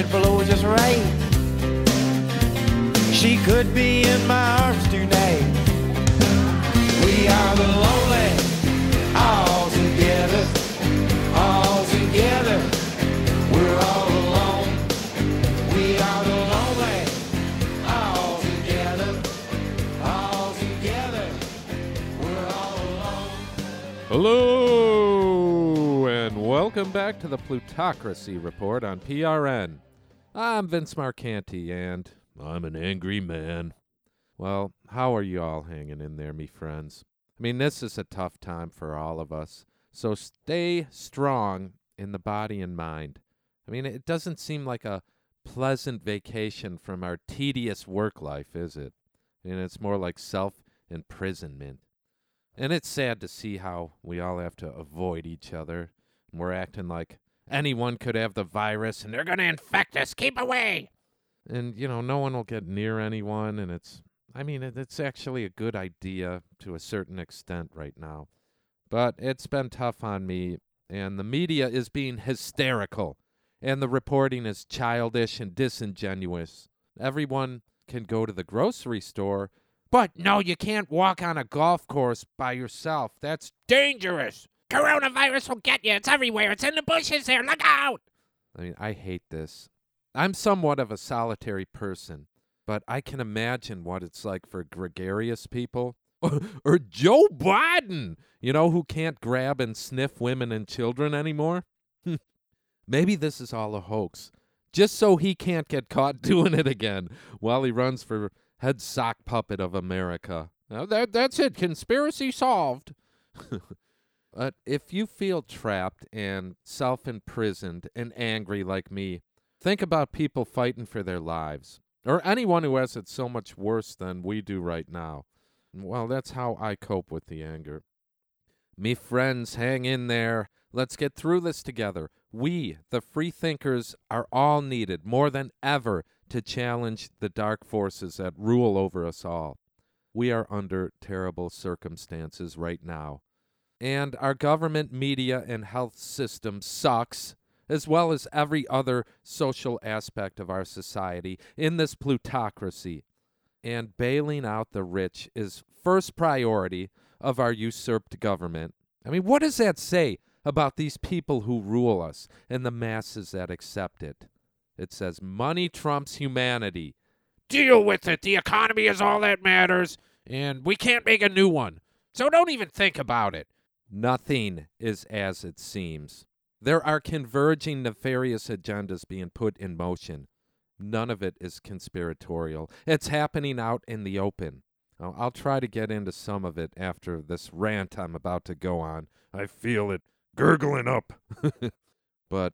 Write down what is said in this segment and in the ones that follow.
wind should blow just right, she could be in my arms tonight. We are the lonely, all together, all together. We're all alone. We are the lonely, all together, all together. We're all alone. Hello, and welcome back to the Plutocracy Report on PRN. I'm Vince Marcanti, and I'm an angry man. Well, how are you all hanging in there, me friends? I mean, this is a tough time for all of us, so stay strong in the body and mind. I mean, it doesn't seem like a pleasant vacation from our tedious work life, is it? And it's more like self imprisonment. And it's sad to see how we all have to avoid each other. And we're acting like anyone could have the virus and they're going to infect us. Keep away. And, you know, no one will get near anyone. And it's, I mean, it, it's actually a good idea to a certain extent right now. But it's been tough on me. And the media is being hysterical. And the reporting is childish and disingenuous. Everyone can go to the grocery store but no, you can't walk on a golf course by yourself. That's dangerous. Coronavirus will get you. It's everywhere. It's in the bushes there. Look out. I mean, I hate this. I'm somewhat of a solitary person, but I can imagine what it's like for gregarious people. or Joe Biden, you know, who can't grab and sniff women and children anymore. Maybe this is all a hoax, just so he can't get caught doing it again while he runs for head sock puppet of America. Now that that's it. Conspiracy solved. But if you feel trapped and self-imprisoned and angry like me, think about people fighting for their lives, or anyone who has it so much worse than we do right now. Well, that's how I cope with the anger. Me friends, hang in there. Let's get through this together. We, the free thinkers, are all needed more than ever to challenge the dark forces that rule over us all. We are under terrible circumstances right now. And our government, media, and health system sucks, as well as every other social aspect of our society in this plutocracy. And bailing out the rich is first priority of our usurped government. I mean, what does that say about these people who rule us and the masses that accept it? It says money trumps humanity. Deal with it. The economy is all that matters, and we can't make a new one. So don't even think about it. Nothing is as it seems. There are converging nefarious agendas being put in motion. None of it is conspiratorial. It's happening out in the open. I'll, try to get into some of it after this rant I'm about to go on. I feel it gurgling up. but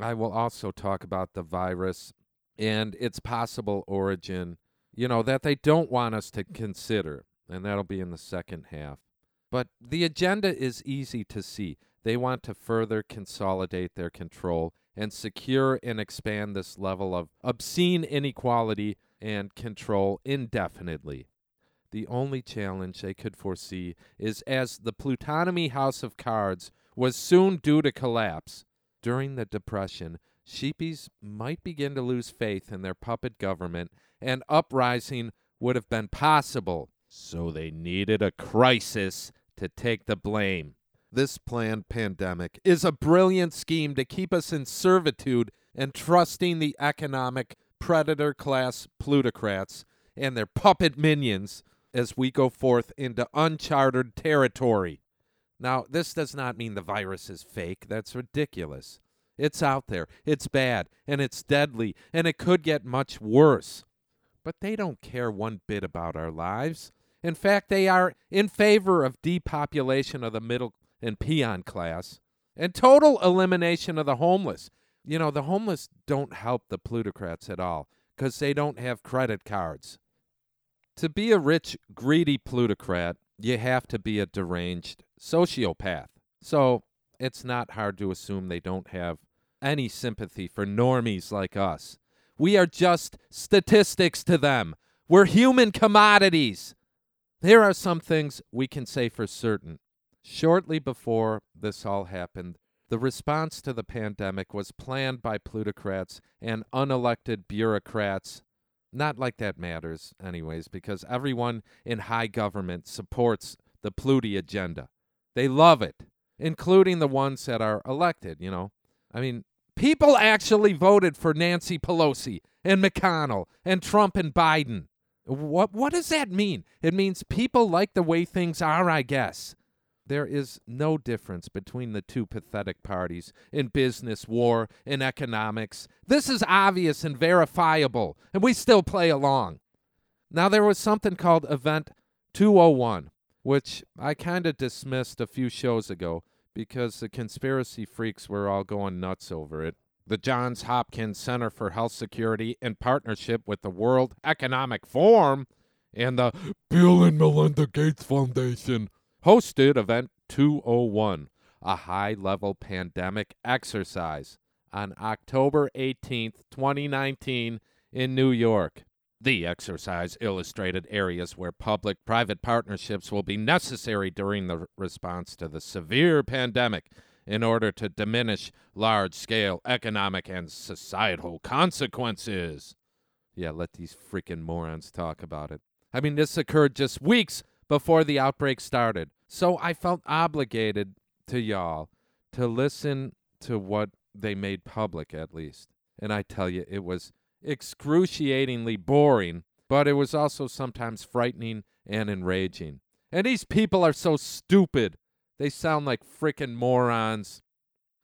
I will also talk about the virus and its possible origin, you know, that they don't want us to consider, and that'll be in the second half. But the agenda is easy to see. They want to further consolidate their control and secure and expand this level of obscene inequality and control indefinitely. The only challenge they could foresee is as the Plutonomy House of Cards was soon due to collapse, during the Depression, sheepies might begin to lose faith in their puppet government, and uprising would have been possible. So they needed a crisis to take the blame. This planned pandemic is a brilliant scheme to keep us in servitude and trusting the economic predator class plutocrats and their puppet minions as we go forth into uncharted territory. Now, this does not mean the virus is fake. That's ridiculous. It's out there. It's bad and it's deadly and it could get much worse. But they don't care one bit about our lives. In fact, they are in favor of depopulation of the middle and peon class and total elimination of the homeless. You know, the homeless don't help the plutocrats at all because they don't have credit cards. To be a rich, greedy plutocrat you have to be a deranged sociopath. So it's not hard to assume they don't have any sympathy for normies like us. We are just statistics to them. We're human commodities. Here are some things we can say for certain. Shortly before this all happened, the response to the pandemic was planned by plutocrats and unelected bureaucrats. Not like that matters, anyways, because everyone in high government supports the Pluty agenda. They love it, including the ones that are elected, you know. I mean, people actually voted for Nancy Pelosi and McConnell and Trump and Biden. What what does that mean? It means people like the way things are, I guess. There is no difference between the two pathetic parties in business, war, and economics. This is obvious and verifiable, and we still play along. Now, there was something called Event 201, which I kind of dismissed a few shows ago because the conspiracy freaks were all going nuts over it. The Johns Hopkins Center for Health Security, in partnership with the World Economic Forum and the Bill and Melinda Gates Foundation, hosted Event 201, a high level pandemic exercise, on October 18th, 2019, in New York. The exercise illustrated areas where public private partnerships will be necessary during the response to the severe pandemic in order to diminish large scale economic and societal consequences. Yeah, let these freaking morons talk about it. I mean, this occurred just weeks before the outbreak started. So I felt obligated to y'all to listen to what they made public, at least. And I tell you, it was excruciatingly boring, but it was also sometimes frightening and enraging. And these people are so stupid. They sound like frickin' morons.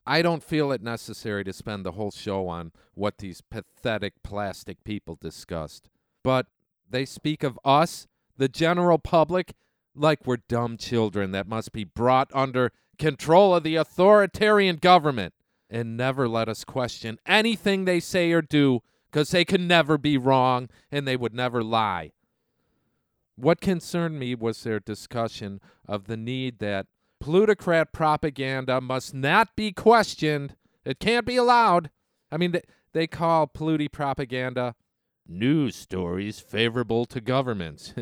I don't feel it necessary to spend the whole show on what these pathetic plastic people discussed. But they speak of us, the general public, like we're dumb children that must be brought under control of the authoritarian government and never let us question anything they say or do because they can never be wrong and they would never lie. What concerned me was their discussion of the need that plutocrat propaganda must not be questioned. It can't be allowed. I mean, they, they call Pluty propaganda news stories favorable to governments.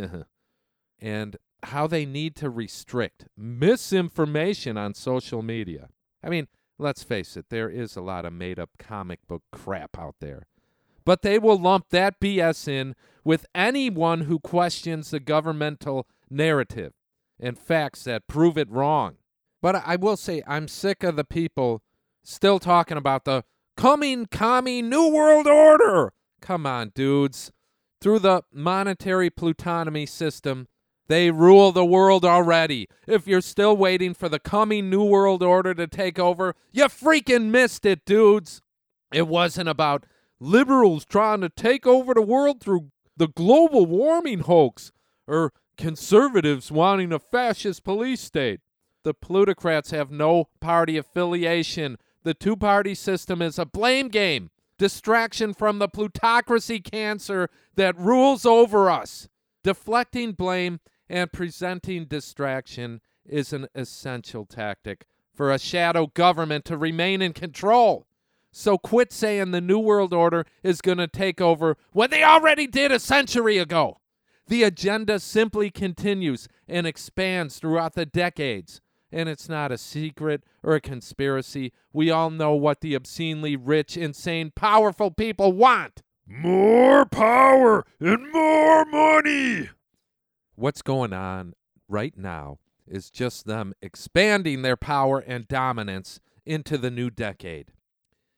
and how they need to restrict misinformation on social media. I mean, let's face it, there is a lot of made up comic book crap out there. But they will lump that BS in with anyone who questions the governmental narrative and facts that prove it wrong. But I will say, I'm sick of the people still talking about the coming commie New World Order. Come on, dudes. Through the monetary plutonomy system, they rule the world already. If you're still waiting for the coming New World Order to take over, you freaking missed it, dudes. It wasn't about liberals trying to take over the world through the global warming hoax or conservatives wanting a fascist police state. The plutocrats have no party affiliation. The two party system is a blame game, distraction from the plutocracy cancer that rules over us. Deflecting blame and presenting distraction is an essential tactic for a shadow government to remain in control. So quit saying the New World Order is going to take over when they already did a century ago. The agenda simply continues and expands throughout the decades. And it's not a secret or a conspiracy. We all know what the obscenely rich, insane, powerful people want more power and more money. What's going on right now is just them expanding their power and dominance into the new decade.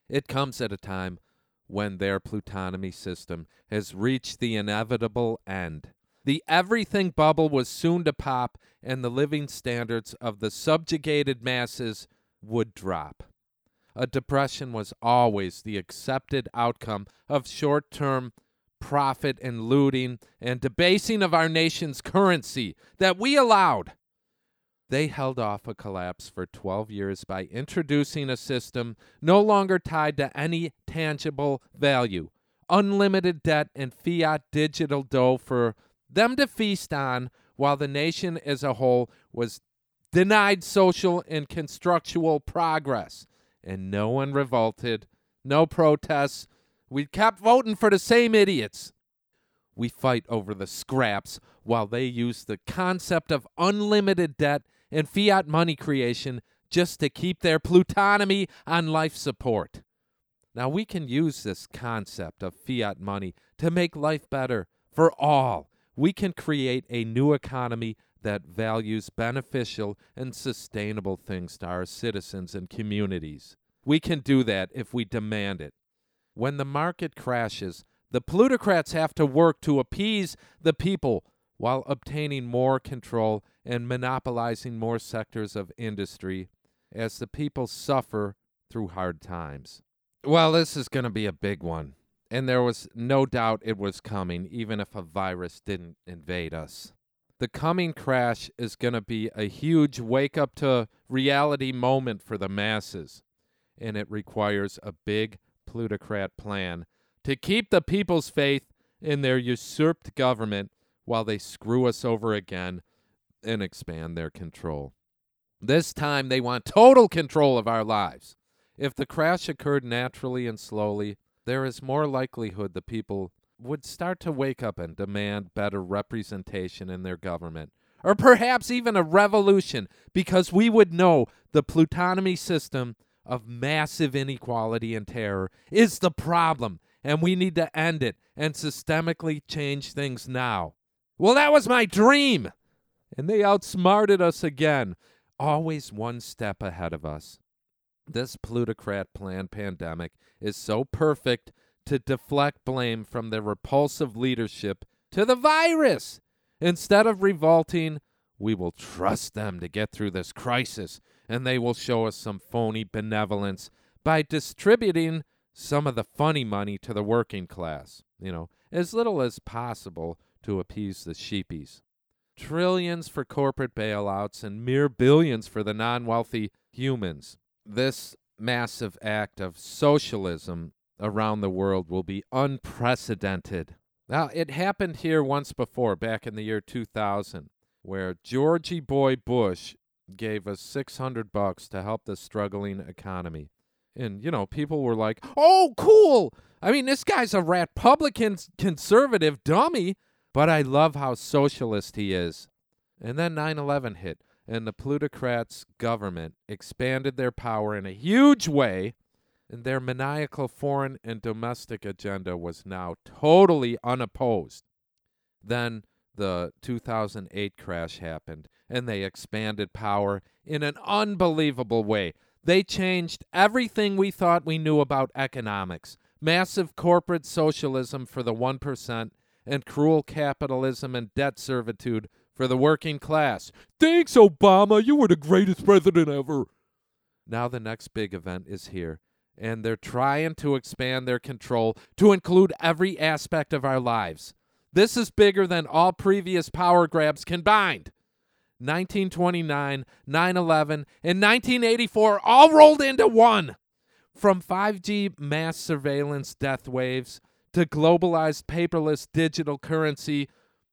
It comes at a time when their plutonomy system has reached the inevitable end. The everything bubble was soon to pop, and the living standards of the subjugated masses would drop. A depression was always the accepted outcome of short term profit and looting and debasing of our nation's currency that we allowed. They held off a collapse for 12 years by introducing a system no longer tied to any tangible value, unlimited debt and fiat digital dough for them to feast on while the nation as a whole was denied social and constructual progress. And no one revolted, no protests. We kept voting for the same idiots. We fight over the scraps while they use the concept of unlimited debt and fiat money creation just to keep their plutonomy on life support. Now, we can use this concept of fiat money to make life better for all. We can create a new economy that values beneficial and sustainable things to our citizens and communities. We can do that if we demand it. When the market crashes, the plutocrats have to work to appease the people while obtaining more control and monopolizing more sectors of industry as the people suffer through hard times. Well, this is going to be a big one. And there was no doubt it was coming, even if a virus didn't invade us. The coming crash is going to be a huge wake up to reality moment for the masses. And it requires a big plutocrat plan to keep the people's faith in their usurped government while they screw us over again and expand their control. This time they want total control of our lives. If the crash occurred naturally and slowly, there is more likelihood the people would start to wake up and demand better representation in their government, or perhaps even a revolution, because we would know the plutonomy system of massive inequality and terror is the problem, and we need to end it and systemically change things now. Well, that was my dream! And they outsmarted us again, always one step ahead of us. This plutocrat planned pandemic is so perfect to deflect blame from their repulsive leadership to the virus. Instead of revolting, we will trust them to get through this crisis, and they will show us some phony benevolence by distributing some of the funny money to the working class, you know, as little as possible to appease the sheepies. Trillions for corporate bailouts and mere billions for the non wealthy humans. This massive act of socialism around the world will be unprecedented. Now, it happened here once before, back in the year 2000, where Georgie Boy Bush gave us 600 bucks to help the struggling economy. And, you know, people were like, oh, cool. I mean, this guy's a Republican conservative dummy, but I love how socialist he is. And then 9 11 hit, and the plutocrats' government expanded their power in a huge way and their maniacal foreign and domestic agenda was now totally unopposed. Then the 2008 crash happened, and they expanded power in an unbelievable way. They changed everything we thought we knew about economics massive corporate socialism for the 1%, and cruel capitalism and debt servitude for the working class. Thanks, Obama. You were the greatest president ever. Now the next big event is here and they're trying to expand their control to include every aspect of our lives. This is bigger than all previous power grabs combined. 1929, 9 11, and 1984 all rolled into one. From 5G mass surveillance death waves to globalized paperless digital currency,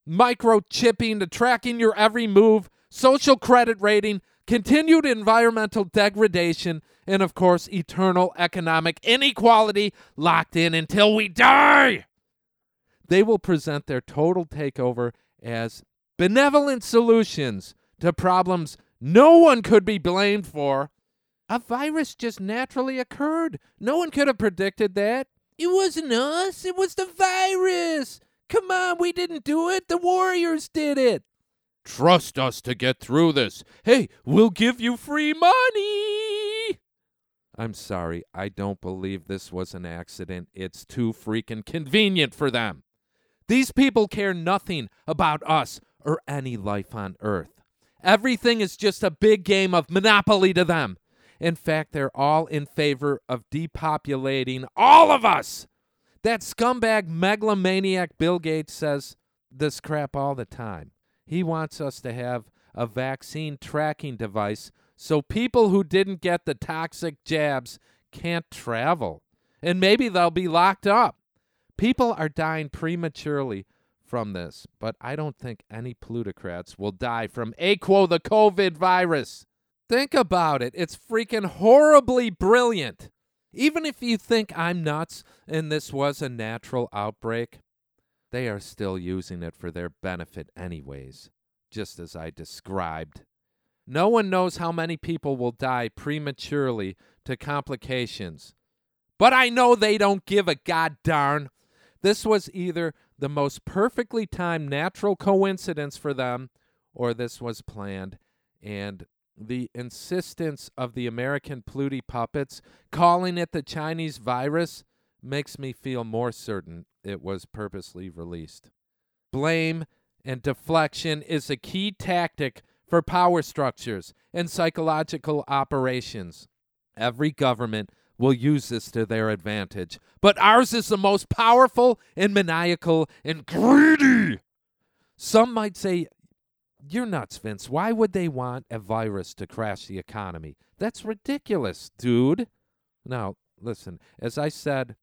microchipping to tracking your every move, social credit rating, continued environmental degradation, and of course, eternal economic inequality locked in until we die. They will present their total takeover as benevolent solutions to problems no one could be blamed for. A virus just naturally occurred. No one could have predicted that. It wasn't us, it was the virus. Come on, we didn't do it. The Warriors did it. Trust us to get through this. Hey, we'll give you free money. I'm sorry, I don't believe this was an accident. It's too freaking convenient for them. These people care nothing about us or any life on earth. Everything is just a big game of monopoly to them. In fact, they're all in favor of depopulating all of us. That scumbag megalomaniac Bill Gates says this crap all the time. He wants us to have a vaccine tracking device so people who didn't get the toxic jabs can't travel. And maybe they'll be locked up. People are dying prematurely from this, but I don't think any plutocrats will die from AQO the COVID virus. Think about it. It's freaking horribly brilliant. Even if you think I'm nuts and this was a natural outbreak, they are still using it for their benefit, anyways, just as I described. No one knows how many people will die prematurely to complications. But I know they don't give a god darn. This was either the most perfectly timed natural coincidence for them, or this was planned. And the insistence of the American Pluty puppets calling it the Chinese virus makes me feel more certain it was purposely released. Blame and deflection is a key tactic for power structures and psychological operations. Every government will use this to their advantage, but ours is the most powerful and maniacal and greedy. Some might say, You're nuts, Vince. Why would they want a virus to crash the economy? That's ridiculous, dude. Now, listen, as I said,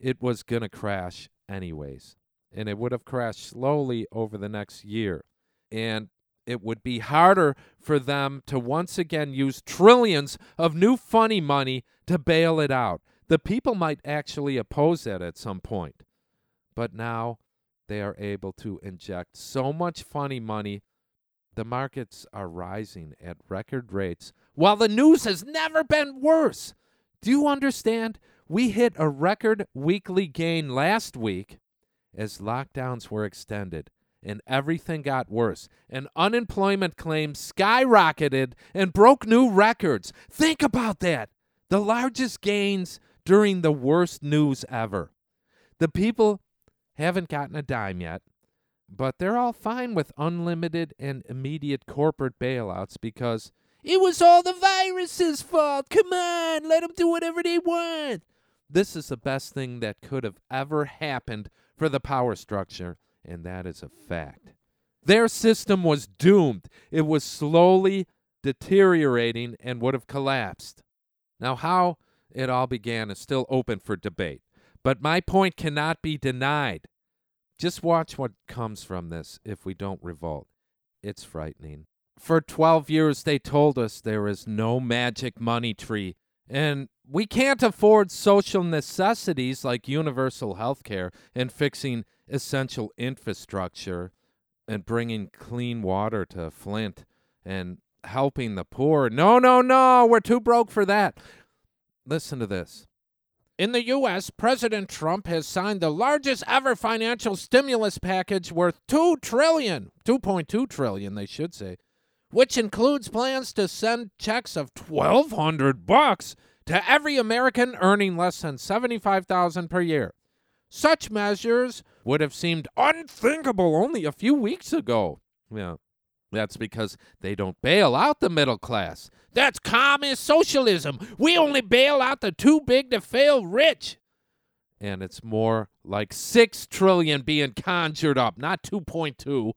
it was going to crash anyways, and it would have crashed slowly over the next year. And it would be harder for them to once again use trillions of new funny money to bail it out. The people might actually oppose that at some point. But now they are able to inject so much funny money. The markets are rising at record rates while the news has never been worse. Do you understand? We hit a record weekly gain last week as lockdowns were extended and everything got worse. And unemployment claims skyrocketed and broke new records. Think about that. The largest gains during the worst news ever. The people haven't gotten a dime yet, but they're all fine with unlimited and immediate corporate bailouts because it was all the virus's fault. Come on, let them do whatever they want. This is the best thing that could have ever happened for the power structure and that is a fact. Their system was doomed. It was slowly deteriorating and would have collapsed. Now, how it all began is still open for debate, but my point cannot be denied. Just watch what comes from this if we don't revolt. It's frightening. For 12 years, they told us there is no magic money tree, and we can't afford social necessities like universal health care and fixing essential infrastructure and bringing clean water to Flint and helping the poor. No, no, no, we're too broke for that. Listen to this. In the U.S., President Trump has signed the largest ever financial stimulus package worth $2 trillion, 2.2 trillion, they should say, which includes plans to send checks of 1200 bucks to every American earning less than 75,000 per year. Such measures would have seemed unthinkable only a few weeks ago. Yeah. That's because they don't bail out the middle class. That's communist socialism. We only bail out the too big to fail rich. And it's more like 6 trillion being conjured up, not 2.2.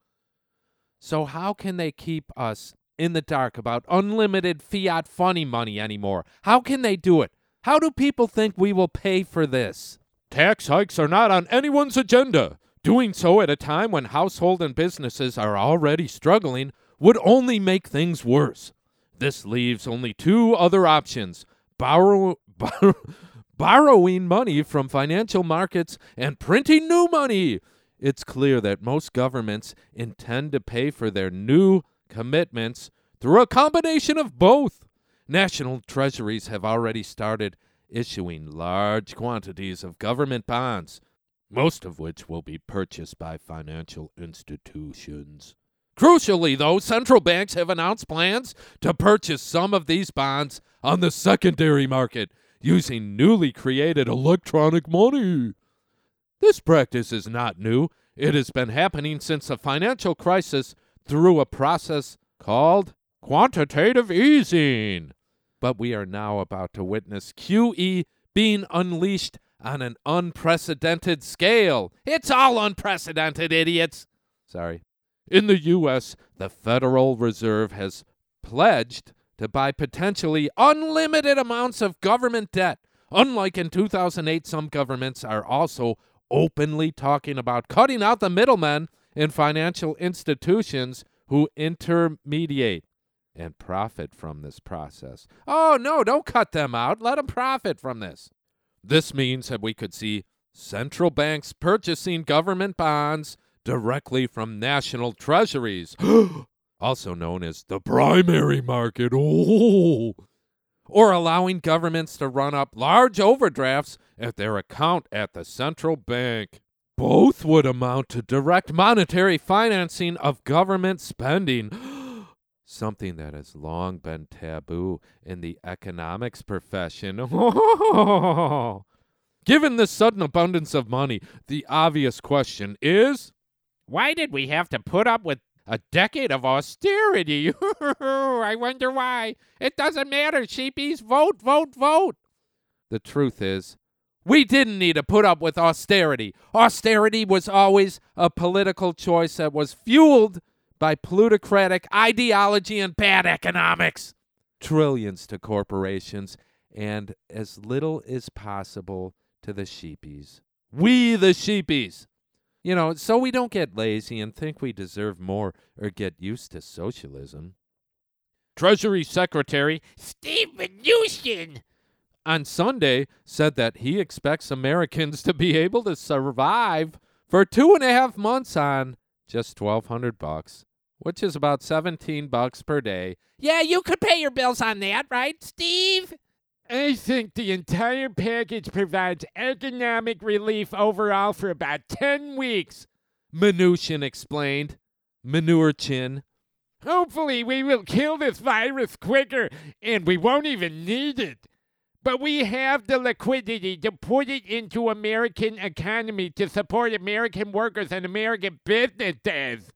So how can they keep us in the dark about unlimited fiat funny money anymore? How can they do it? How do people think we will pay for this? Tax hikes are not on anyone's agenda. Doing so at a time when household and businesses are already struggling would only make things worse. This leaves only two other options borrow, borrow, borrowing money from financial markets and printing new money. It's clear that most governments intend to pay for their new commitments through a combination of both. National treasuries have already started issuing large quantities of government bonds, most of which will be purchased by financial institutions. Crucially, though, central banks have announced plans to purchase some of these bonds on the secondary market using newly created electronic money. This practice is not new. It has been happening since the financial crisis through a process called quantitative easing but we are now about to witness QE being unleashed on an unprecedented scale. It's all unprecedented, idiots. Sorry. In the U.S., the Federal Reserve has pledged to buy potentially unlimited amounts of government debt. Unlike in 2008, some governments are also openly talking about cutting out the middlemen in financial institutions who intermediate and profit from this process. Oh, no, don't cut them out. Let them profit from this. This means that we could see central banks purchasing government bonds directly from national treasuries, also known as the primary market. Or allowing governments to run up large overdrafts at their account at the central bank. Both would amount to direct monetary financing of government spending. Something that has long been taboo in the economics profession. Given the sudden abundance of money, the obvious question is Why did we have to put up with a decade of austerity? I wonder why. It doesn't matter, sheepies. Vote, vote, vote. the truth is we didn't need to put up with austerity. Austerity was always a political choice that was fueled by plutocratic ideology and bad economics. Trillions to corporations and as little as possible to the sheepies. We, the sheepies. You know, so we don't get lazy and think we deserve more or get used to socialism. Treasury Secretary Steve Mnuchin. on Sunday said that he expects Americans to be able to survive for two and a half months on just twelve hundred bucks, which is about seventeen bucks per day. Yeah, you could pay your bills on that, right, Steve? I think the entire package provides economic relief overall for about 10 weeks. Mnuchin explained. Manure chin. Hopefully, we will kill this virus quicker and we won't even need it. But we have the liquidity to put it into American economy to support American workers and American businesses.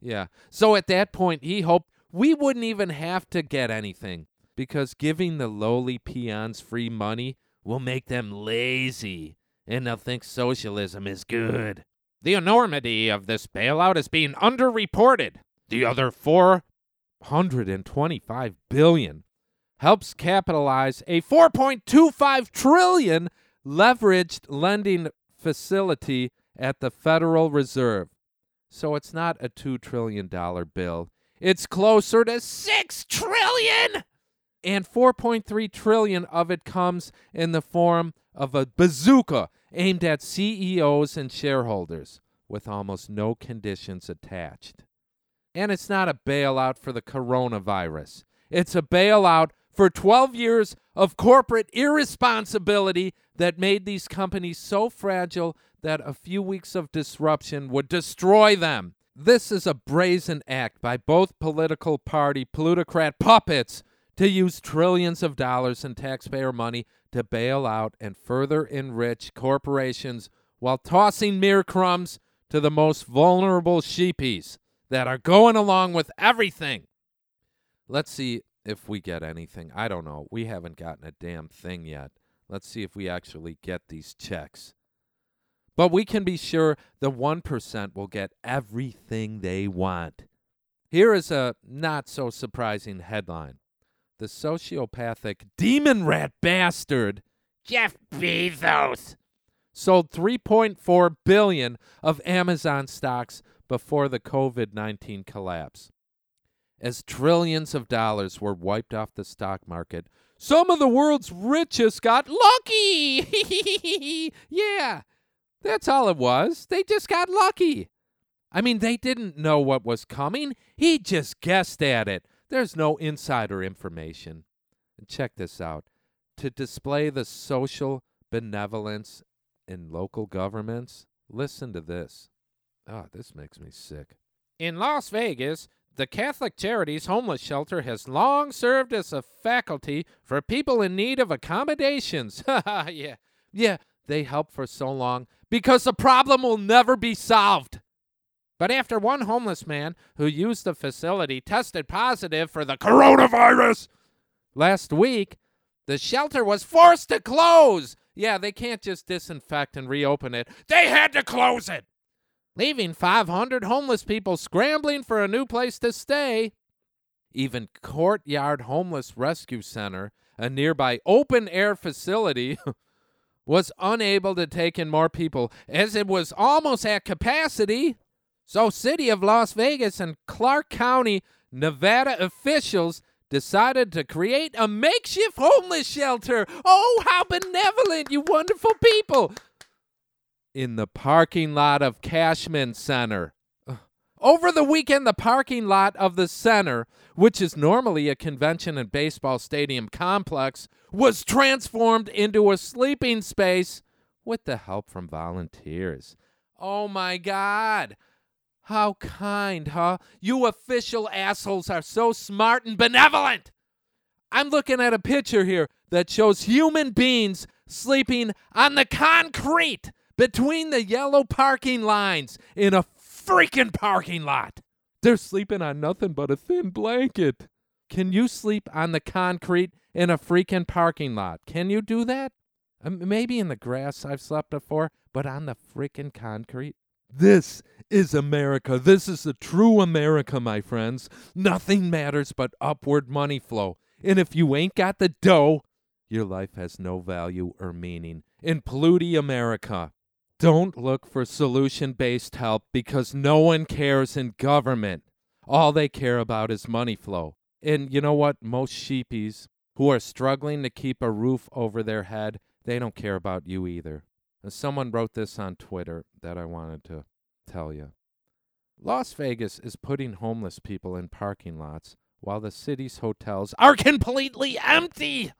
Yeah. So at that point, he hoped we wouldn't even have to get anything because giving the lowly peons free money will make them lazy and they'll think socialism is good. The enormity of this bailout is being underreported. The other 425 billion helps capitalize a 4.25 trillion leveraged lending facility at the Federal Reserve. So it's not a 2 trillion dollar bill. It's closer to 6 trillion. And 4.3 trillion of it comes in the form of a bazooka aimed at CEOs and shareholders with almost no conditions attached. And it's not a bailout for the coronavirus. It's a bailout for 12 years of corporate irresponsibility that made these companies so fragile that a few weeks of disruption would destroy them. This is a brazen act by both political party plutocrat puppets to use trillions of dollars in taxpayer money to bail out and further enrich corporations while tossing mere crumbs to the most vulnerable sheepies that are going along with everything. Let's see if we get anything. I don't know. We haven't gotten a damn thing yet. Let's see if we actually get these checks. But we can be sure the 1% will get everything they want. Here is a not so surprising headline The sociopathic demon rat bastard Jeff Bezos. sold 3.4 billion of Amazon stocks before the COVID-19 collapse. As trillions of dollars were wiped off the stock market, some of the world's richest got lucky. yeah. That's all it was. They just got lucky. I mean, they didn't know what was coming. He just guessed at it. There's no insider information. And check this out. To display the social benevolence in local governments, listen to this. Oh, this makes me sick. In Las Vegas, the Catholic Charities Homeless Shelter has long served as a faculty for people in need of accommodations. yeah. Yeah, they help for so long because the problem will never be solved. But after one homeless man who used the facility tested positive for the coronavirus Last week, the shelter was forced to close. Yeah, they can't just disinfect and reopen it. they had to close it, leaving 500 homeless people scrambling for a new place to stay. Even Courtyard Homeless Rescue Center, a nearby open air facility, was unable to take in more people as it was almost at capacity. So, City of Las Vegas and Clark County, Nevada officials decided to create a makeshift homeless shelter. Oh, how benevolent, you wonderful people! In the parking lot of Cashman Center. Over the weekend, the parking lot of the center, which is normally a convention and baseball stadium complex, was transformed into a sleeping space with the help from volunteers. Oh my God! How kind, huh? You official assholes are so smart and benevolent! I'm looking at a picture here that shows human beings sleeping on the concrete between the yellow parking lines in a freaking parking lot. They're sleeping on nothing but a thin blanket. Can you sleep on the concrete in a freaking parking lot? Can you do that? Um, maybe in the grass I've slept before, but on the freaking concrete? This is America. This is the true America, my friends. Nothing matters but upward money flow. And if you ain't got the dough, your life has no value or meaning. In Pluty America, don't look for solution based help because no one cares in government. All they care about is money flow. And you know what? Most sheepies who are struggling to keep a roof over their head, they don't care about you either. And someone wrote this on Twitter that I wanted to tell you. Las Vegas is putting homeless people in parking lots while the city's hotels are completely empty.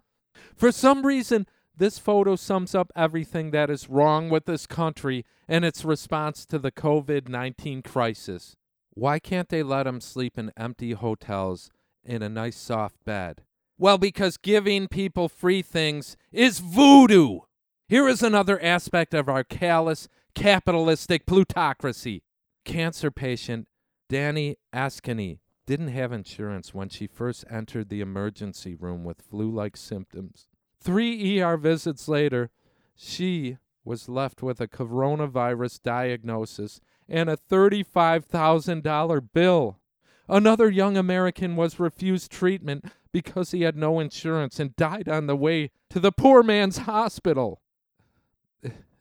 For some reason, this photo sums up everything that is wrong with this country and its response to the COVID 19 crisis. Why can't they let them sleep in empty hotels in a nice soft bed? Well, because giving people free things is voodoo. Here is another aspect of our callous, capitalistic plutocracy. Cancer patient Danni Askini didn't have insurance when she first entered the emergency room with flu like symptoms. Three ER visits later, she was left with a coronavirus diagnosis and a $35,000 bill. Another young American was refused treatment because he had no insurance and died on the way to the poor man's hospital.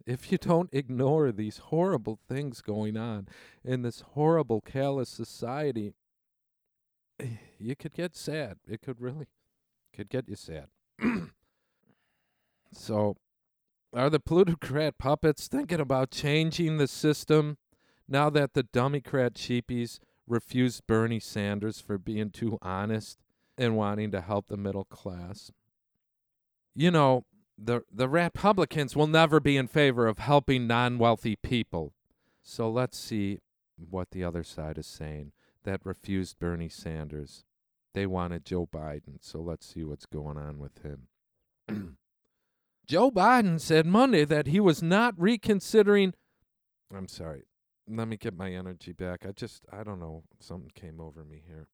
If you don't ignore these horrible things going on in this horrible, callous society, you could get sad. It could really could get you sad. So, are the plutocrat puppets thinking about changing the system now that the Democrat sheepies refused Bernie Sanders for being too honest and wanting to help the middle class? You know, the the Republicans will never be in favor of helping non-wealthy people. So let's see what the other side is saying that refused Bernie Sanders. They wanted Joe Biden, so let's see what's going on with him. Joe Biden said Monday that he was not reconsidering. I'm sorry. Let me get my energy back. I just, I don't know. Something came over me here.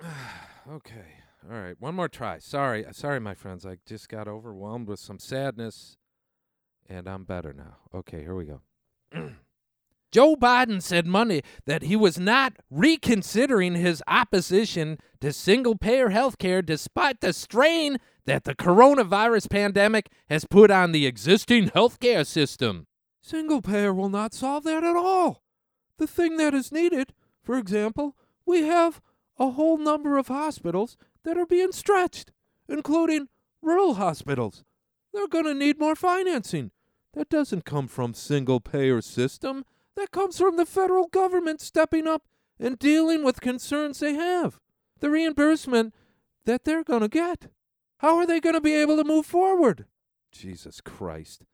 okay. All right. One more try. Sorry. Uh, sorry, my friends. I just got overwhelmed with some sadness, and I'm better now. Okay, here we go. Joe Biden said Monday that he was not reconsidering his opposition to single payer health care despite the strain that the coronavirus pandemic has put on the existing healthcare system. Single payer will not solve that at all. The thing that is needed, for example, we have a whole number of hospitals that are being stretched, including rural hospitals. They're going to need more financing. That doesn't come from single payer system. That comes from the federal government stepping up and dealing with concerns they have. The reimbursement that they're going to get. How are they going to be able to move forward? Jesus Christ.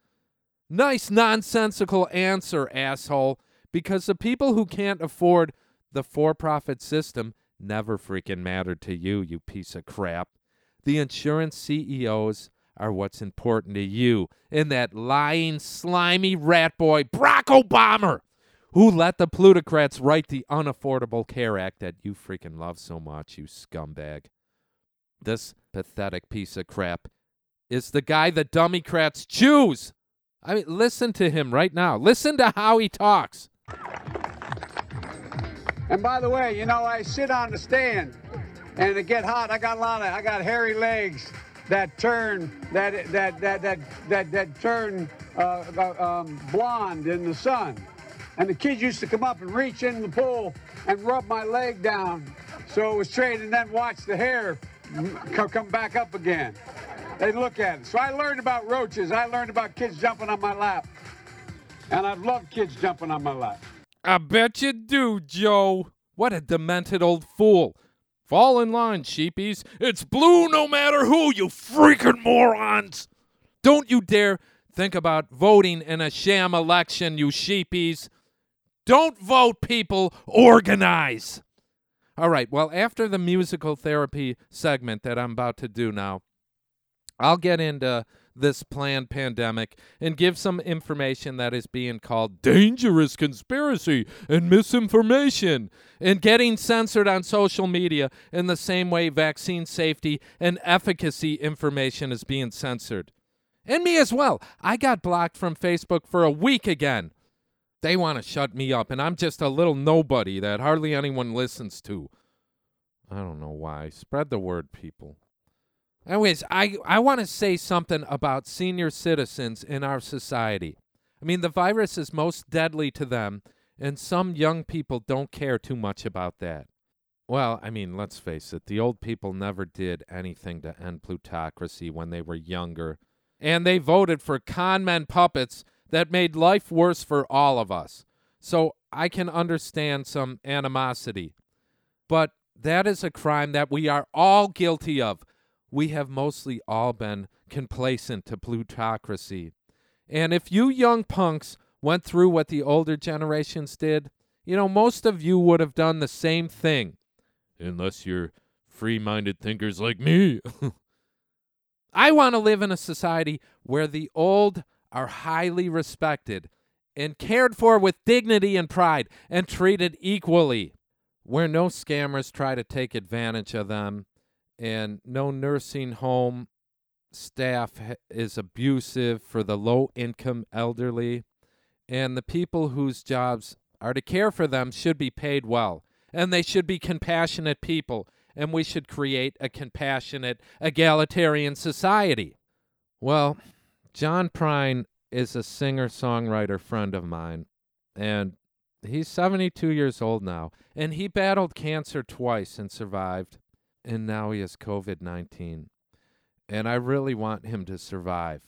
Nice nonsensical answer, asshole, because the people who can't afford the for profit system never freaking mattered to you, you piece of crap. The insurance CEOs are what's important to you and that lying, slimy rat boy, Barack Obama, who let the plutocrats write the Unaffordable Care Act that you freaking love so much, you scumbag. This pathetic piece of crap is the guy the Democrats choose. I mean, listen to him right now. Listen to how he talks. And by the way, you know, I sit on the stand, and to get hot, I got a lot of, I got hairy legs. that turn that that that that that, that turn uh, uh, um, blonde in the sun. And the kids used to come up and reach in the pool and rub my leg down so it was straight, and then watch the hair come, back up again. They'd look at it. So I learned about roaches. I learned about kids jumping on my lap. And I love kids jumping on my lap. I bet you do, Joe. What a demented old fool. Fall in line, sheepies. It's blue no matter who, you freaking morons. Don't you dare think about voting in a sham election, you sheepies. Don't vote, people. Organize. All right, well, after the musical therapy segment that I'm about to do now, I'll get into this planned pandemic and give some information that is being called dangerous conspiracy and misinformation and getting censored on social media in the same way vaccine safety and efficacy information is being censored. And me as well. I got blocked from Facebook for a week again. They want to shut me up, and I'm just a little nobody that hardly anyone listens to. I don't know why. Spread the word, people. Anyways, I, I want to say something about senior citizens in our society. I mean, the virus is most deadly to them, and some young people don't care too much about that. Well, I mean, let's face it, the old people never did anything to end plutocracy when they were younger, and they voted for conmen puppets that made life worse for all of us. So I can understand some animosity. But that is a crime that we are all guilty of we have mostly all been complacent to plutocracy. And if you young punks went through what the older generations did, you know, most of you would have done the same thing. Unless you're free minded thinkers like me. I want to live in a society where the old are highly respected and cared for with dignity and pride and treated equally, where no scammers try to take advantage of them and no nursing home staff is abusive for the low income elderly. And the people whose jobs are to care for them should be paid well and they should be compassionate people and we should create a compassionate egalitarian society. Well john prine is a singer songwriter friend of mine and he's 72 years old now and he battled cancer twice and survived and now he has COVID 19. And I really want him to survive.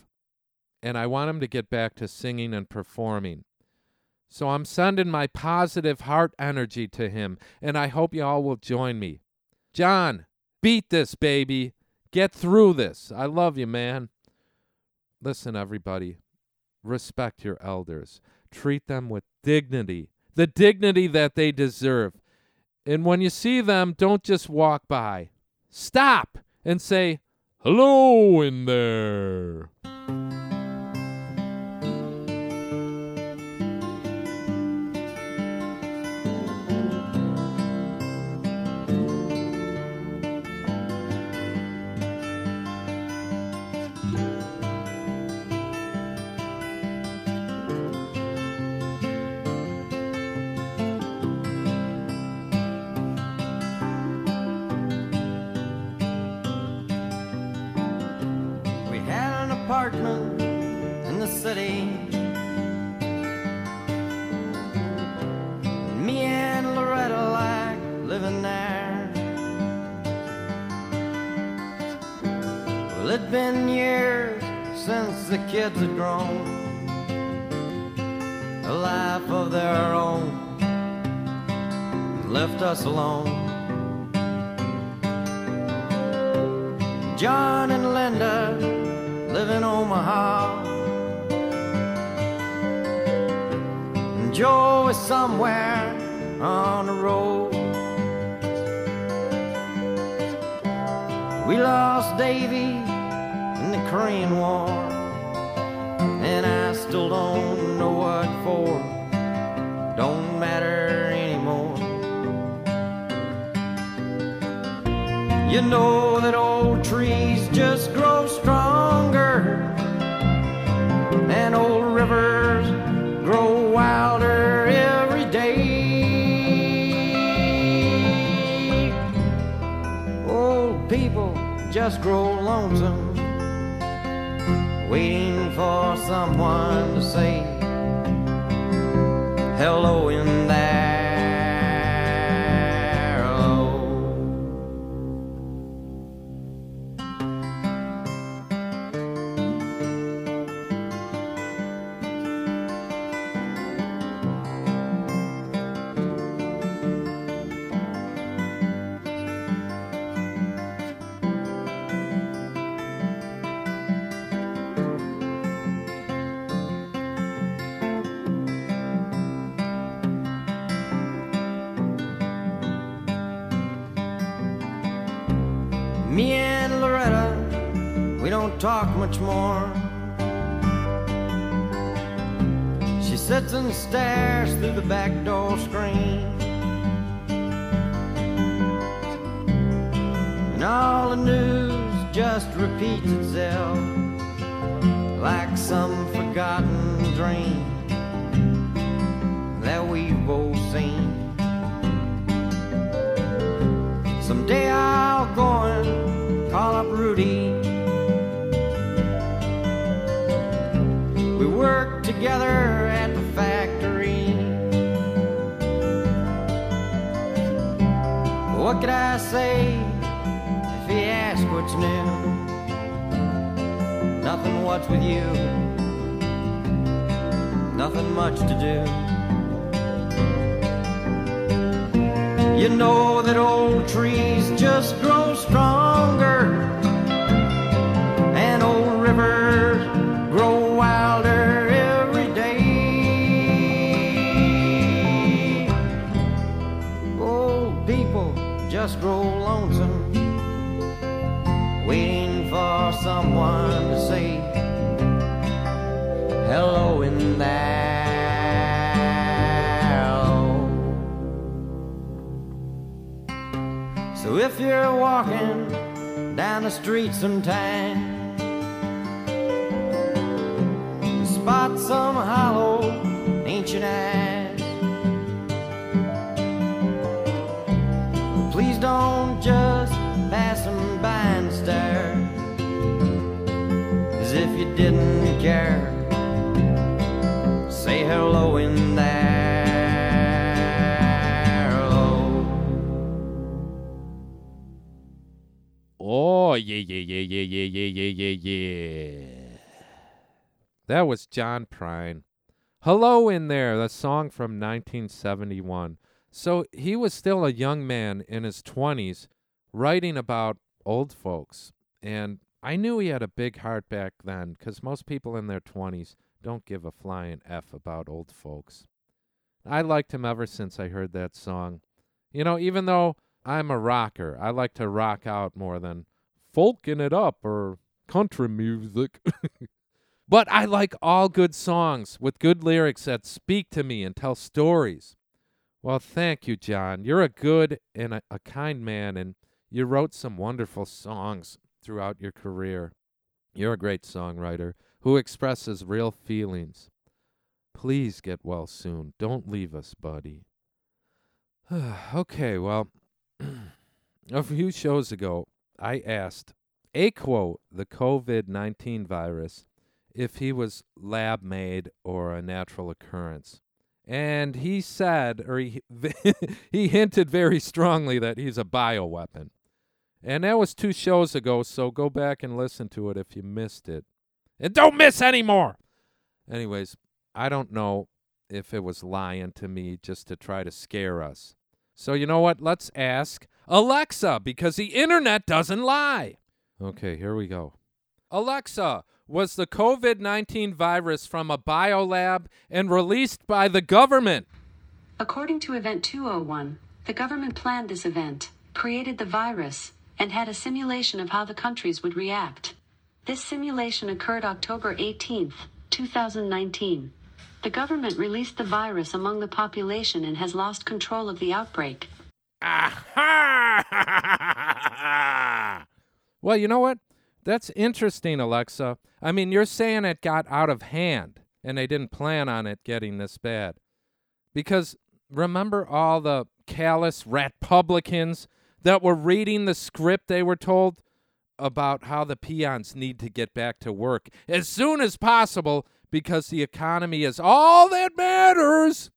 And I want him to get back to singing and performing. So I'm sending my positive heart energy to him, and I hope you all will join me. John, beat this, baby. Get through this. I love you, man. Listen, everybody, respect your elders, treat them with dignity, the dignity that they deserve. And when you see them, don't just walk by. Stop and say, Hello in there. Well, it'd been years since the kids had grown a life of their own, and left us alone. John and Linda live in Omaha. And Joe is somewhere on the road. We lost Davy Korean War, and I still don't know what for. Don't matter anymore. You know that old trees just grow stronger, and old rivers grow wilder every day. Old people just grow lonesome someone to say hello the back door screen. And all the news just repeats itself like some forgotten dream that we've both seen. Someday I'll go and call up Rudy. We worked together What could I say if he asked what's new? Nothing, what's with you? Nothing much to do. You know that old trees just grow stronger, if you're walking down the street sometime, and spot some hollow ancient eyes, please don't just pass them by and stare, as if you didn't care. Say hello in Oh, yeah, yeah, yeah, yeah, yeah, yeah, yeah, yeah, yeah. That was John Prine. Hello in there, the song from 1971. So he was still a young man in his 20s writing about old folks. And I knew he had a big heart back then because most people in their 20s don't give a flying F about old folks. I liked him ever since I heard that song. You know, even though I'm a rocker, I like to rock out more than folking it up or country music. but I like all good songs with good lyrics that speak to me and tell stories. Well, thank you, John. You're a good and a, a kind man, and you wrote some wonderful songs throughout your career. You're a great songwriter who expresses real feelings. Please get well soon. Don't leave us, buddy. okay, well, a few shows ago, I asked Aquo, the COVID 19 virus, if he was lab made or a natural occurrence. And he said, or he, he hinted very strongly that he's a bioweapon. And that was two shows ago, so go back and listen to it if you missed it. And don't miss anymore! Anyways, I don't know if it was lying to me just to try to scare us. So you know what? Let's ask Alexa because the internet doesn't lie. Okay, here we go. Alexa, was the COVID 19 virus from a biolab and released by the government? According to Event 201, the government planned this event, created the virus, and had a simulation of how the countries would react. This simulation occurred October 18th, 2019. The government released the virus among the population and has lost control of the outbreak. Well, you know what? That's interesting, Alexa. I mean, you're saying it got out of hand and they didn't plan on it getting this bad. Because remember all the callous rat Republicans that were reading the script they were told about how the peons need to get back to work as soon as possible because the economy is all that matters.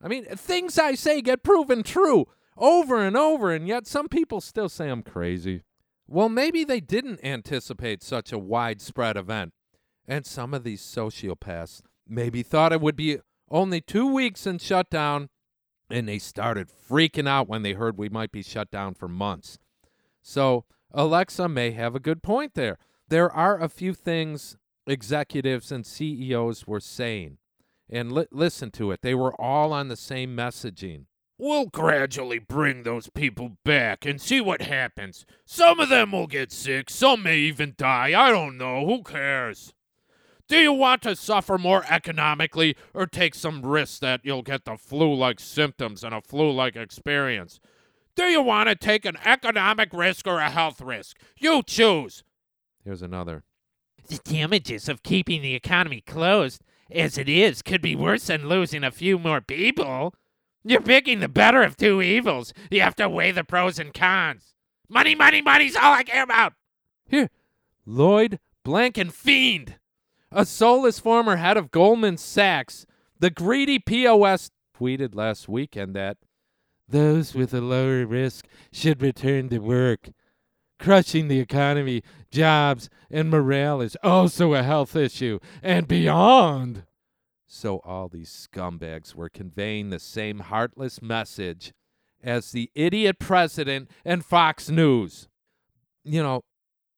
I mean, things I say get proven true over and over, and yet some people still say I'm crazy. Well, maybe they didn't anticipate such a widespread event. And some of these sociopaths maybe thought it would be only two weeks in shutdown, and they started freaking out when they heard we might be shut down for months. So, Alexa may have a good point there. There are a few things executives and CEOs were saying. And li- listen to it. They were all on the same messaging. We'll gradually bring those people back and see what happens. Some of them will get sick, some may even die. I don't know. Who cares? Do you want to suffer more economically or take some risks that you'll get the flu like symptoms and a flu like experience? Do you want to take an economic risk or a health risk? You choose. Here's another. The damages of keeping the economy closed as it is could be worse than losing a few more people. You're picking the better of two evils. You have to weigh the pros and cons. Money, money, money's all I care about. Here, Lloyd Blankenfiend, a soulless former head of Goldman Sachs, the greedy POS, tweeted last weekend that those with a lower risk should return to work. Crushing the economy, jobs, and morale is also a health issue and beyond. So all these scumbags were conveying the same heartless message as the idiot president and Fox News. You know,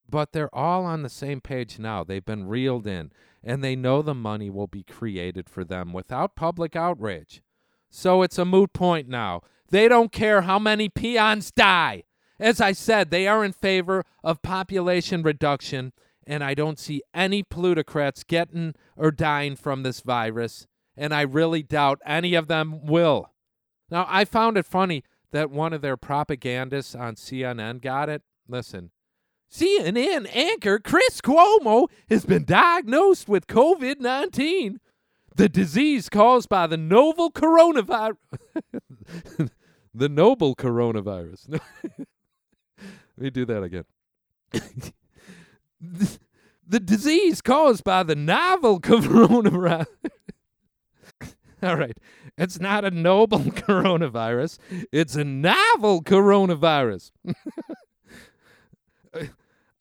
but they're all on the same page now. They've been reeled in, and they know the money will be created for them without public outrage. So it's a moot point now. They don't care how many peons die. As I said, they are in favor of population reduction, and I don't see any plutocrats getting or dying from this virus, and I really doubt any of them will. Now, I found it funny that one of their propagandists on CNN got it. Listen. CNN anchor Chris Cuomo has been diagnosed with COVID 19, the disease caused by the novel coronavirus. the noble coronavirus. Let me do that again. the, disease caused by the novel coronavirus. All right. It's not a noble coronavirus. It's a novel coronavirus.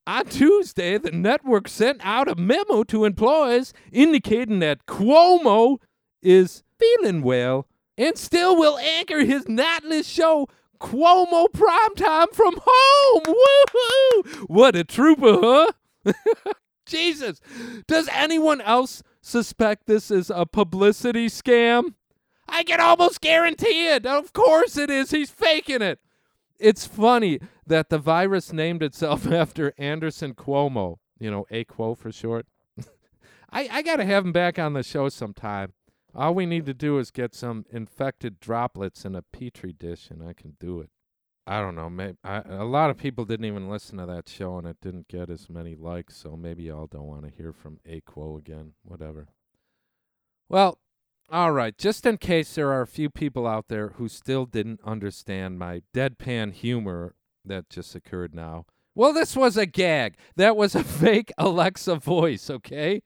On Tuesday, the network sent out a memo to employees indicating that Cuomo is feeling well and still will anchor his nightly show Cuomo Primetime from home. Woohoo! What a trooper, huh? Jesus. Does anyone else suspect this is a publicity scam? I can almost guarantee it. Of course it is. He's faking it. It's funny that the virus named itself after Anderson Cuomo, you know, A Quo for short. I, I got to have him back on the show sometime. All we need to do is get some infected droplets in a petri dish, and I can do it. I don't know. Maybe I, a lot of people didn't even listen to that show, and it didn't get as many likes. So maybe y'all don't want to hear from Aquo again. Whatever. Well, all right. Just in case there are a few people out there who still didn't understand my deadpan humor that just occurred now. Well, this was a gag. That was a fake Alexa voice. Okay.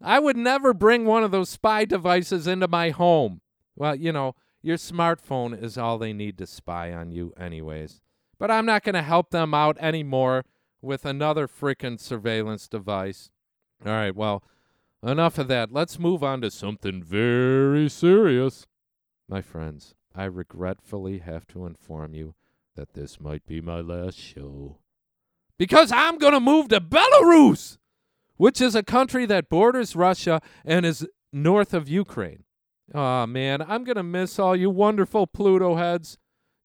I would never bring one of those spy devices into my home. Well, you know, your smartphone is all they need to spy on you, anyways. But I'm not going to help them out anymore with another frickin' surveillance device. All right, well, enough of that. Let's move on to something very serious. My friends, I regretfully have to inform you that this might be my last show. Because I'm going to move to Belarus! which is a country that borders Russia and is north of Ukraine. Oh, man, I'm going to miss all you wonderful Pluto heads.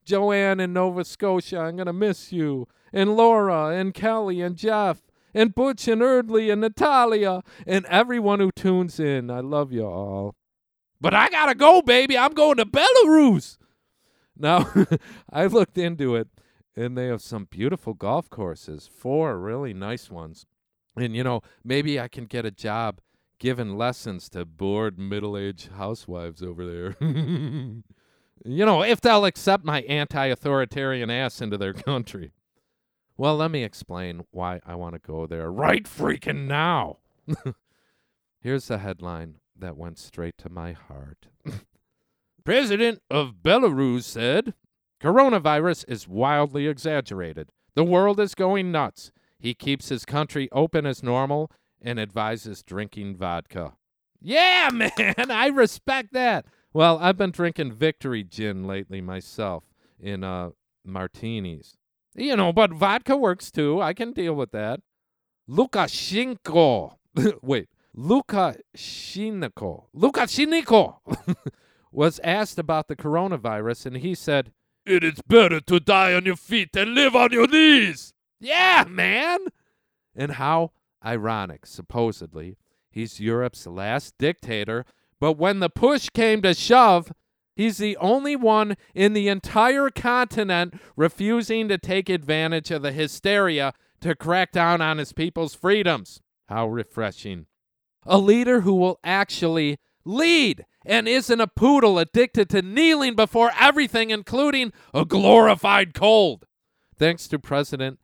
Joanne in Nova Scotia, I'm going to miss you. And Laura, and Kelly, and Jeff, and Butch, and Erdley, and Natalia, and everyone who tunes in. I love you all. But I got to go, baby. I'm going to Belarus. Now, I looked into it, and they have some beautiful golf courses, four really nice ones. And, you know, maybe I can get a job giving lessons to bored middle aged housewives over there. you know, if they'll accept my anti authoritarian ass into their country. Well, let me explain why I want to go there right freaking now. Here's the headline that went straight to my heart. President of Belarus said, Coronavirus is wildly exaggerated. The world is going nuts. He keeps his country open as normal and advises drinking vodka. Yeah, man, I respect that. Well, I've been drinking Victory Gin lately myself in uh, martinis. You know, but vodka works too. I can deal with that. Lukashenko. Wait, Lukashenko. Lukashenko was asked about the coronavirus, and he said, It is better to die on your feet than live on your knees. Yeah, man. And how ironic, supposedly, he's Europe's last dictator, but when the push came to shove, he's the only one in the entire continent refusing to take advantage of the hysteria to crack down on his people's freedoms. How refreshing. A leader who will actually lead and isn't a poodle addicted to kneeling before everything, including a glorified cold. Thanks to President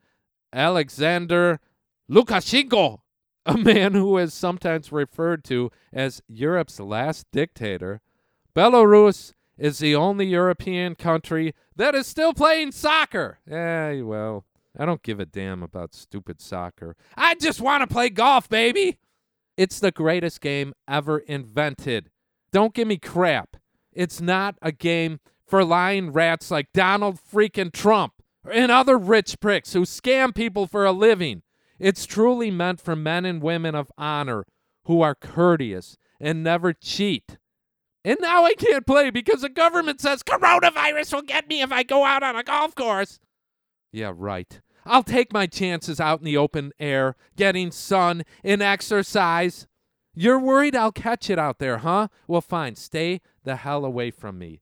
Alexander Lukashenko, a man who is sometimes referred to as Europe's last dictator, Belarus is the only European country that is still playing soccer. Eh, well, I don't give a damn about stupid soccer. I just want to play golf, baby. It's the greatest game ever invented. Don't give me crap. It's not a game for lying rats like Donald freaking Trump and other rich pricks who scam people for a living. It's truly meant for men and women of honor who are courteous and never cheat. And now I can't play because the government says coronavirus will get me if I go out on a golf course. Yeah, right. I'll take my chances out in the open air, getting sun and exercise. You're worried I'll catch it out there, huh? Well, fine. Stay the hell away from me.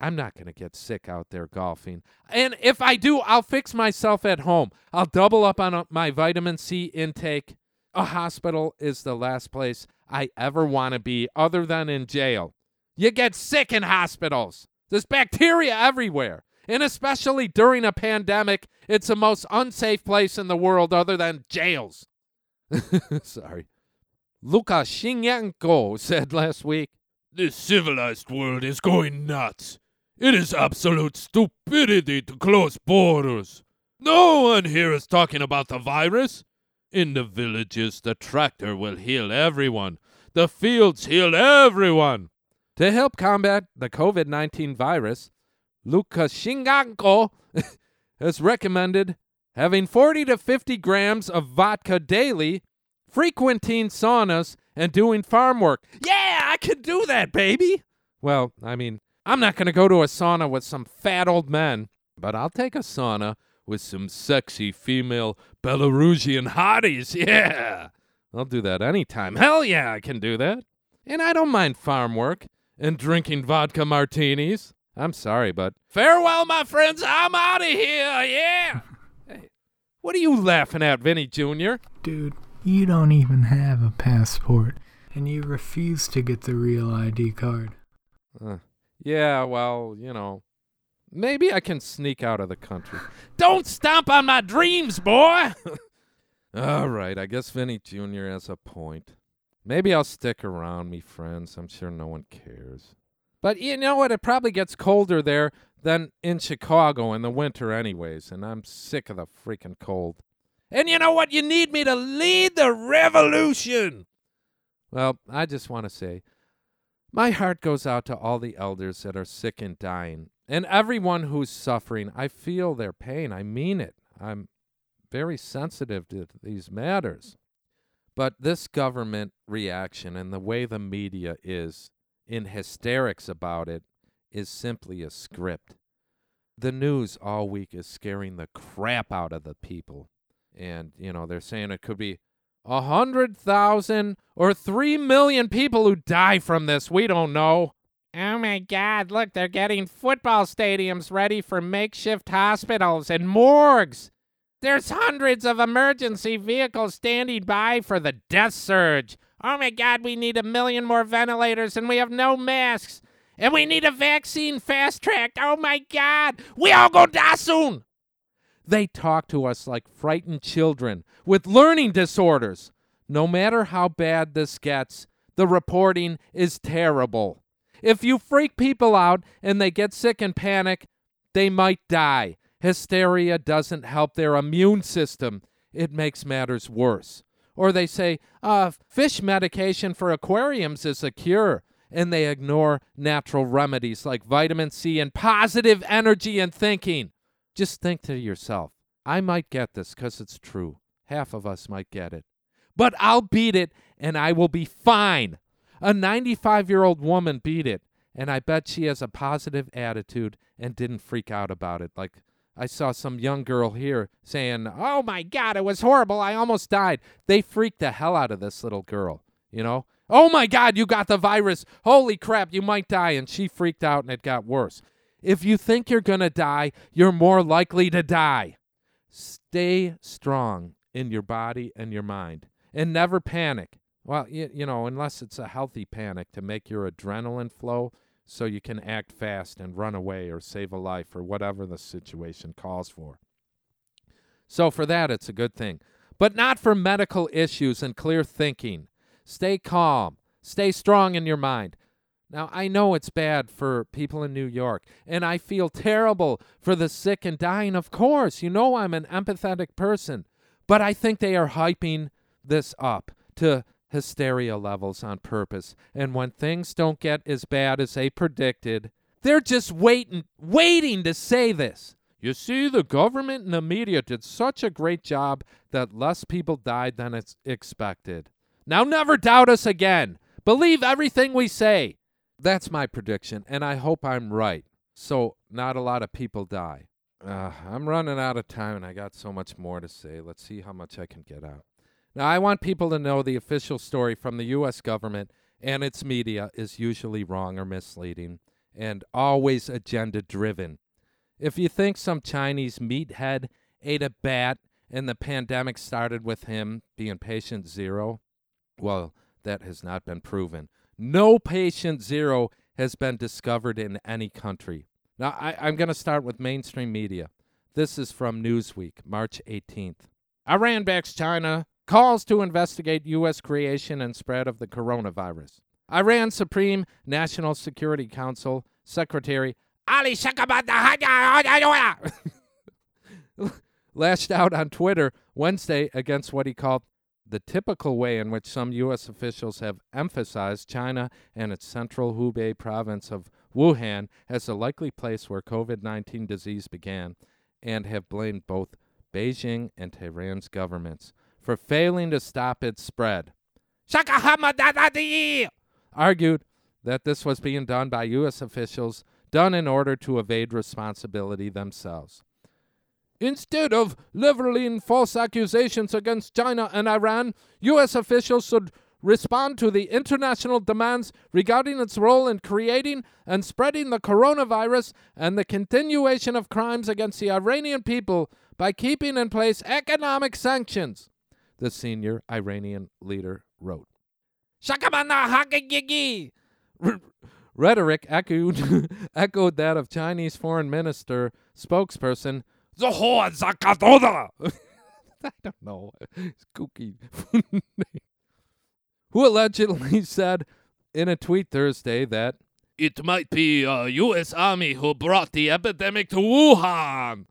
I'm not going to get sick out there golfing. And if I do, I'll fix myself at home. I'll double up on uh, my vitamin C intake. A hospital is the last place I ever want to be, other than in jail. You get sick in hospitals. There's bacteria everywhere. And especially during a pandemic, it's the most unsafe place in the world other than jails. Sorry. Lukashenko said last week This civilized world is going nuts. It is absolute stupidity to close borders. No one here is talking about the virus. In the villages, the tractor will heal everyone. The fields heal everyone. to help combat the COVID 19 virus, Lukashenko has recommended having 40 to 50 grams of vodka daily, frequenting saunas, and doing farm work. Yeah, I can do that, baby. Well, I mean, I'm not going to go to a sauna with some fat old men, but I'll take a sauna with some sexy female Belarusian hotties. Yeah, I'll do that anytime. Hell yeah, I can do that. And I don't mind farm work and drinking vodka martinis. I'm sorry, but farewell, my friends. I'm out of here. Yeah. hey, what are you laughing at, Vinny Jr.? Dude, you don't even have a passport, and you refuse to get the real ID card. Uh, yeah, well, you know, maybe I can sneak out of the country. Don't stomp on my dreams, boy. All right, I guess Vinny Jr. has a point. Maybe I'll stick around, me friends. I'm sure no one cares. But you know what? It probably gets colder there than in Chicago in the winter, anyways, and I'm sick of the freaking cold. And you know what? You need me to lead the revolution. Well, I just want to say my heart goes out to all the elders that are sick and dying, and everyone who's suffering. I feel their pain. I mean it. I'm very sensitive to these matters. But this government reaction and the way the media is in hysterics about it is simply a script. The news all week is scaring the crap out of the people. And, you know, they're saying it could be a hundred thousand or three million people who die from this. We don't know. Oh my god, look, they're getting football stadiums ready for makeshift hospitals and morgues. There's hundreds of emergency vehicles standing by for the death surge. Oh my god, we need a million more ventilators and we have no masks. And we need a vaccine fast tracked. Oh my god, we all go die soon. They talk to us like frightened children with learning disorders. No matter how bad this gets, the reporting is terrible. If you freak people out and they get sick and panic, they might die. Hysteria doesn't help their immune system, it makes matters worse. Or they say, uh, fish medication for aquariums is a cure, and they ignore natural remedies like vitamin C and positive energy and thinking. Just think to yourself, I might get this because it's true. Half of us might get it. But I'll beat it and I will be fine. A 95 year old woman beat it, and I bet she has a positive attitude and didn't freak out about it. Like I saw some young girl here saying, Oh my God, it was horrible. I almost died. They freaked the hell out of this little girl, you know? Oh my God, you got the virus. Holy crap, you might die. And she freaked out and it got worse. If you think you're going to die, you're more likely to die. Stay strong in your body and your mind and never panic. Well, you, you know, unless it's a healthy panic to make your adrenaline flow so you can act fast and run away or save a life or whatever the situation calls for. So, for that, it's a good thing. But not for medical issues and clear thinking. Stay calm, stay strong in your mind. Now, I know it's bad for people in New York, and I feel terrible for the sick and dying, of course. You know, I'm an empathetic person. But I think they are hyping this up to hysteria levels on purpose. And when things don't get as bad as they predicted, they're just waiting, waiting to say this. You see, the government and the media did such a great job that less people died than it's expected. Now, never doubt us again. Believe everything we say. That's my prediction, and I hope I'm right. So, not a lot of people die. Uh, I'm running out of time, and I got so much more to say. Let's see how much I can get out. Now, I want people to know the official story from the U.S. government and its media is usually wrong or misleading and always agenda driven. If you think some Chinese meathead ate a bat and the pandemic started with him being patient zero, well, that has not been proven. No patient zero has been discovered in any country. Now, I, I'm going to start with mainstream media. This is from Newsweek, March 18th. Iran backs China, calls to investigate U.S. creation and spread of the coronavirus. Iran Supreme National Security Council Secretary Ali Shakabata lashed out on Twitter Wednesday against what he called the typical way in which some U.S. officials have emphasized China and its central Hubei province of Wuhan as the likely place where COVID 19 disease began, and have blamed both Beijing and Tehran's governments for failing to stop its spread. Argued that this was being done by U.S. officials, done in order to evade responsibility themselves. Instead of leveling false accusations against China and Iran, U.S. officials should respond to the international demands regarding its role in creating and spreading the coronavirus and the continuation of crimes against the Iranian people by keeping in place economic sanctions, the senior Iranian leader wrote. Rhetoric echoed, echoed that of Chinese Foreign Minister spokesperson I don't know. It's kooky. Who allegedly said in a tweet Thursday that it might be uh, a U.S. Army who brought the epidemic to Wuhan.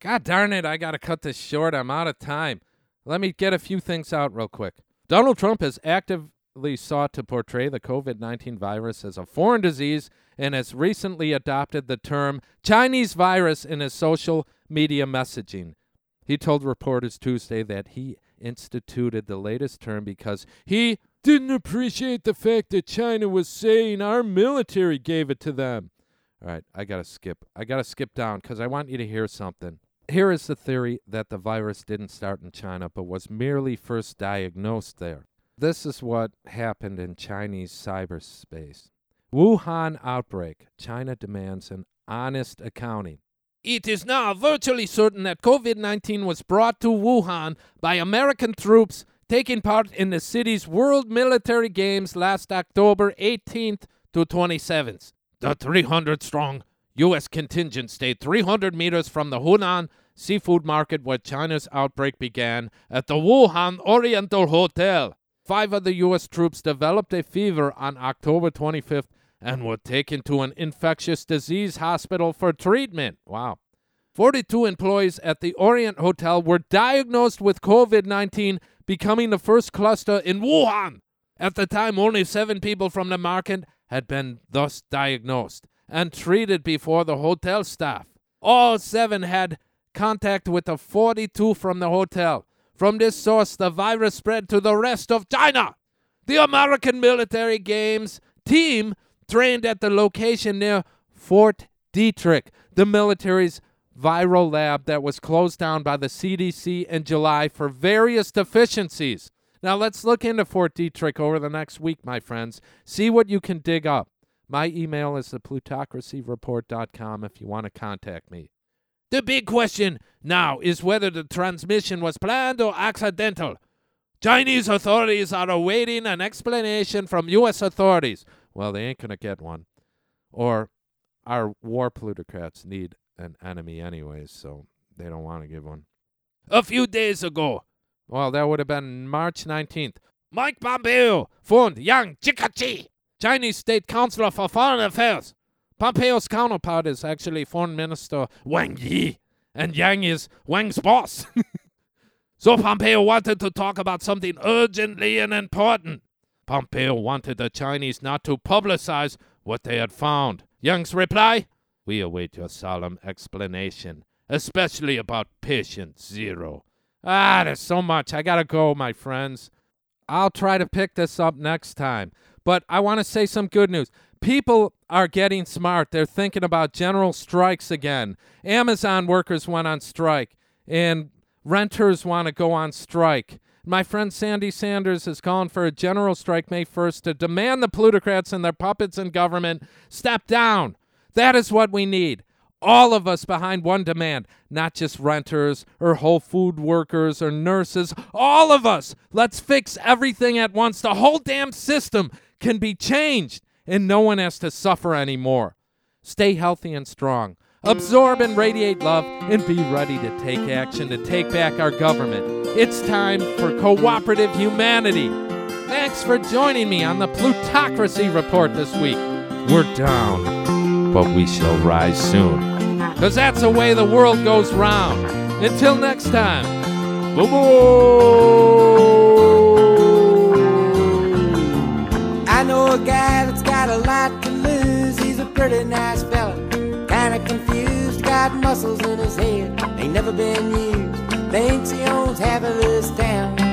God darn it, I got to cut this short. I'm out of time. Let me get a few things out real quick. Donald Trump has actively sought to portray the COVID 19 virus as a foreign disease and has recently adopted the term Chinese virus in his social media messaging. He told reporters Tuesday that he instituted the latest term because he didn't appreciate the fact that China was saying our military gave it to them. All right, I got to skip. I got to skip down because I want you to hear something. Here is the theory that the virus didn't start in China but was merely first diagnosed there. This is what happened in Chinese cyberspace. Wuhan outbreak. China demands an honest accounting. It is now virtually certain that COVID 19 was brought to Wuhan by American troops taking part in the city's World Military Games last October 18th to 27th. The 300 strong U.S. contingent stayed 300 meters from the Huanan seafood market where China's outbreak began at the Wuhan Oriental Hotel. Five of the U.S. troops developed a fever on October 25th and were taken to an infectious disease hospital for treatment. Wow. 42 employees at the Orient Hotel were diagnosed with COVID 19, becoming the first cluster in Wuhan. At the time, only seven people from the market had been thus diagnosed and treated before the hotel staff. All seven had contact with the 42 from the hotel. From this source, the virus spread to the rest of China. The American military games team trained at the location near Fort Detrick, the military's viral lab that was closed down by the CDC in July for various deficiencies. Now let's look into Fort Detrick over the next week, my friends. See what you can dig up. My email is theplutocracyreport.com if you want to contact me. The big question now is whether the transmission was planned or accidental. Chinese authorities are awaiting an explanation from U.S. authorities. Well, they ain't going to get one. Or our war plutocrats need an enemy, anyways, so they don't want to give one. A few days ago, well, that would have been March 19th, Mike Pompeo phoned Yang Jiechi, Chinese State Counselor for Foreign Affairs. Pompeo's counterpart is actually Foreign Minister Wang Yi, and Yang is Wang's boss. so Pompeo wanted to talk about something urgently and important. Pompeo wanted the Chinese not to publicize what they had found. Yang's reply? We await your solemn explanation, especially about patient zero. Ah, there's so much. I gotta go, my friends. I'll try to pick this up next time. But I want to say some good news. People are getting smart. They're thinking about general strikes again. Amazon workers went on strike, and renters want to go on strike. My friend Sandy Sanders is calling for a general strike May 1st to demand the plutocrats and their puppets in government step down. That is what we need. All of us behind one demand, not just renters or Whole Food workers or nurses. All of us. Let's fix everything at once. The whole damn system can be changed and no one has to suffer anymore. Stay healthy and strong. Absorb and radiate love and be ready to take action to take back our government. It's time for cooperative humanity. Thanks for joining me on the Plutocracy Report this week. We're down, but we shall rise soon. Because that's the way the world goes round. Until next time. Boo-boo! I know a guy that's got a lot to lose. He's a pretty nice fella, kinda confused. Got muscles in his head, ain't never been used. Thinks he owns half of this town.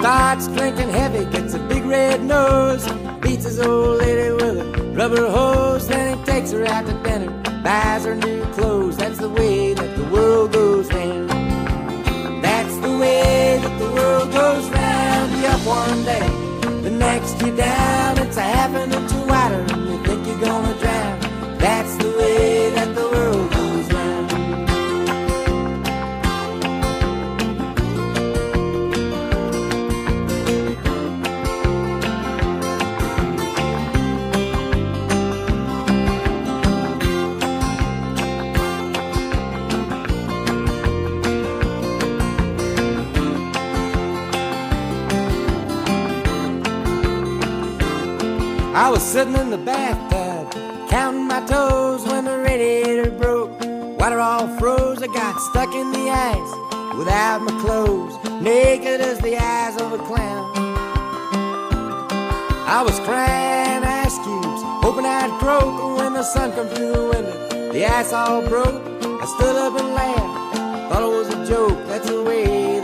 Starts drinking heavy, gets a big red nose. Beats his old lady with a rubber hose. Then he takes her out to dinner, buys her new clothes. That's the way that the world goes round. That's the way that the world goes round. You up one day, the next you're down. It's a half an inch and you think you're gonna drown. That's the way that the sitting in the bathtub, counting my toes when the radiator broke. Water all froze, I got stuck in the ice without my clothes, naked as the eyes of a clown. I was crying ice cubes, hoping I'd croak when the sun come through the window. The ice all broke, I stood up and laughed, thought it was a joke. That's the way